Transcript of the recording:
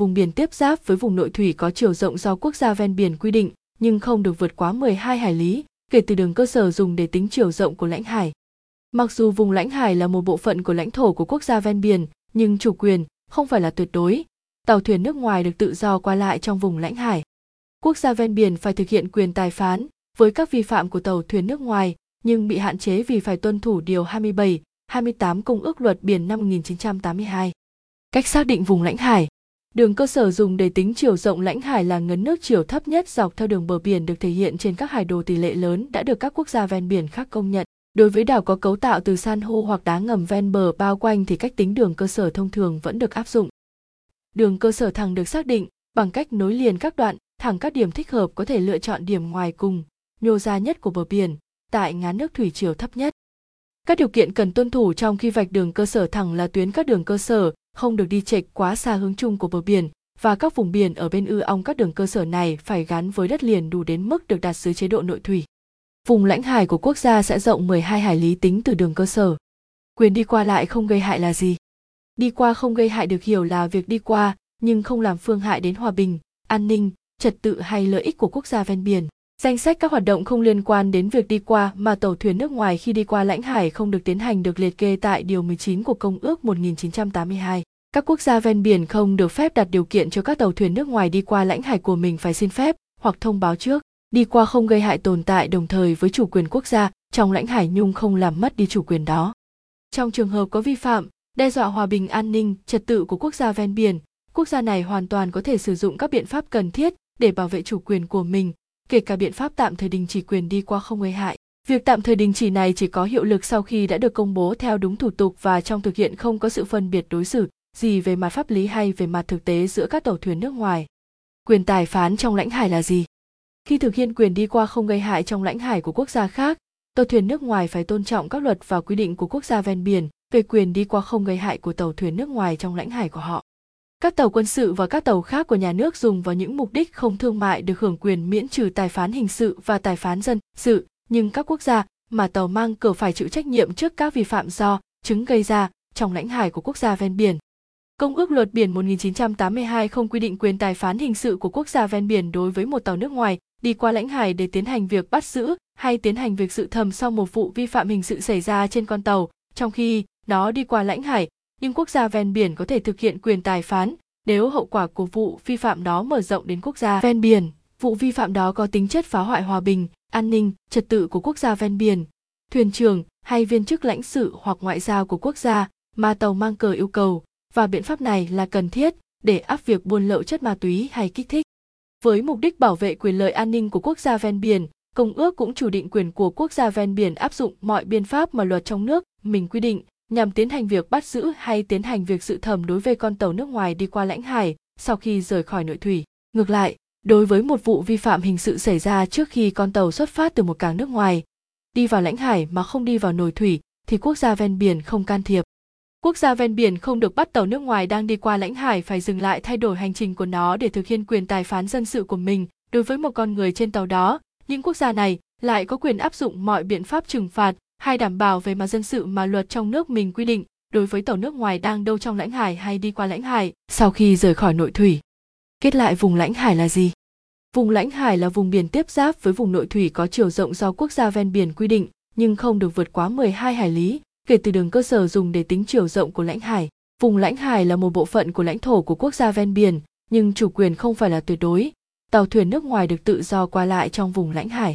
vùng biển tiếp giáp với vùng nội thủy có chiều rộng do quốc gia ven biển quy định, nhưng không được vượt quá 12 hải lý, kể từ đường cơ sở dùng để tính chiều rộng của lãnh hải. Mặc dù vùng lãnh hải là một bộ phận của lãnh thổ của quốc gia ven biển, nhưng chủ quyền không phải là tuyệt đối. Tàu thuyền nước ngoài được tự do qua lại trong vùng lãnh hải. Quốc gia ven biển phải thực hiện quyền tài phán với các vi phạm của tàu thuyền nước ngoài, nhưng bị hạn chế vì phải tuân thủ điều 27, 28 Công ước Luật Biển năm 1982. Cách xác định vùng lãnh hải Đường cơ sở dùng để tính chiều rộng lãnh hải là ngấn nước chiều thấp nhất dọc theo đường bờ biển được thể hiện trên các hải đồ tỷ lệ lớn đã được các quốc gia ven biển khác công nhận. Đối với đảo có cấu tạo từ san hô hoặc đá ngầm ven bờ bao quanh thì cách tính đường cơ sở thông thường vẫn được áp dụng. Đường cơ sở thẳng được xác định bằng cách nối liền các đoạn thẳng các điểm thích hợp có thể lựa chọn điểm ngoài cùng, nhô ra nhất của bờ biển, tại ngán nước thủy chiều thấp nhất. Các điều kiện cần tuân thủ trong khi vạch đường cơ sở thẳng là tuyến các đường cơ sở không được đi chệch quá xa hướng chung của bờ biển và các vùng biển ở bên ư ong các đường cơ sở này phải gắn với đất liền đủ đến mức được đặt dưới chế độ nội thủy. Vùng lãnh hải của quốc gia sẽ rộng 12 hải lý tính từ đường cơ sở. Quyền đi qua lại không gây hại là gì? Đi qua không gây hại được hiểu là việc đi qua nhưng không làm phương hại đến hòa bình, an ninh, trật tự hay lợi ích của quốc gia ven biển. Danh sách các hoạt động không liên quan đến việc đi qua mà tàu thuyền nước ngoài khi đi qua lãnh hải không được tiến hành được liệt kê tại Điều 19 của Công ước 1982. Các quốc gia ven biển không được phép đặt điều kiện cho các tàu thuyền nước ngoài đi qua lãnh hải của mình phải xin phép hoặc thông báo trước. Đi qua không gây hại tồn tại đồng thời với chủ quyền quốc gia trong lãnh hải nhung không làm mất đi chủ quyền đó. Trong trường hợp có vi phạm, đe dọa hòa bình an ninh, trật tự của quốc gia ven biển, quốc gia này hoàn toàn có thể sử dụng các biện pháp cần thiết để bảo vệ chủ quyền của mình kể cả biện pháp tạm thời đình chỉ quyền đi qua không gây hại. Việc tạm thời đình chỉ này chỉ có hiệu lực sau khi đã được công bố theo đúng thủ tục và trong thực hiện không có sự phân biệt đối xử gì về mặt pháp lý hay về mặt thực tế giữa các tàu thuyền nước ngoài. Quyền tài phán trong lãnh hải là gì? Khi thực hiện quyền đi qua không gây hại trong lãnh hải của quốc gia khác, tàu thuyền nước ngoài phải tôn trọng các luật và quy định của quốc gia ven biển về quyền đi qua không gây hại của tàu thuyền nước ngoài trong lãnh hải của họ. Các tàu quân sự và các tàu khác của nhà nước dùng vào những mục đích không thương mại được hưởng quyền miễn trừ tài phán hình sự và tài phán dân sự, nhưng các quốc gia mà tàu mang cờ phải chịu trách nhiệm trước các vi phạm do chứng gây ra trong lãnh hải của quốc gia ven biển. Công ước luật biển 1982 không quy định quyền tài phán hình sự của quốc gia ven biển đối với một tàu nước ngoài đi qua lãnh hải để tiến hành việc bắt giữ hay tiến hành việc sự thầm sau một vụ vi phạm hình sự xảy ra trên con tàu, trong khi nó đi qua lãnh hải nhưng quốc gia ven biển có thể thực hiện quyền tài phán nếu hậu quả của vụ vi phạm đó mở rộng đến quốc gia ven biển. Vụ vi phạm đó có tính chất phá hoại hòa bình, an ninh, trật tự của quốc gia ven biển. Thuyền trưởng hay viên chức lãnh sự hoặc ngoại giao của quốc gia mà tàu mang cờ yêu cầu và biện pháp này là cần thiết để áp việc buôn lậu chất ma túy hay kích thích. Với mục đích bảo vệ quyền lợi an ninh của quốc gia ven biển, công ước cũng chủ định quyền của quốc gia ven biển áp dụng mọi biện pháp mà luật trong nước mình quy định nhằm tiến hành việc bắt giữ hay tiến hành việc sự thẩm đối với con tàu nước ngoài đi qua lãnh hải sau khi rời khỏi nội thủy. Ngược lại, đối với một vụ vi phạm hình sự xảy ra trước khi con tàu xuất phát từ một cảng nước ngoài, đi vào lãnh hải mà không đi vào nội thủy thì quốc gia ven biển không can thiệp. Quốc gia ven biển không được bắt tàu nước ngoài đang đi qua lãnh hải phải dừng lại thay đổi hành trình của nó để thực hiện quyền tài phán dân sự của mình đối với một con người trên tàu đó. Những quốc gia này lại có quyền áp dụng mọi biện pháp trừng phạt hai đảm bảo về mặt dân sự mà luật trong nước mình quy định đối với tàu nước ngoài đang đâu trong lãnh hải hay đi qua lãnh hải sau khi rời khỏi nội thủy. Kết lại vùng lãnh hải là gì? Vùng lãnh hải là vùng biển tiếp giáp với vùng nội thủy có chiều rộng do quốc gia ven biển quy định, nhưng không được vượt quá 12 hải lý, kể từ đường cơ sở dùng để tính chiều rộng của lãnh hải. Vùng lãnh hải là một bộ phận của lãnh thổ của quốc gia ven biển, nhưng chủ quyền không phải là tuyệt đối. Tàu thuyền nước ngoài được tự do qua lại trong vùng lãnh hải.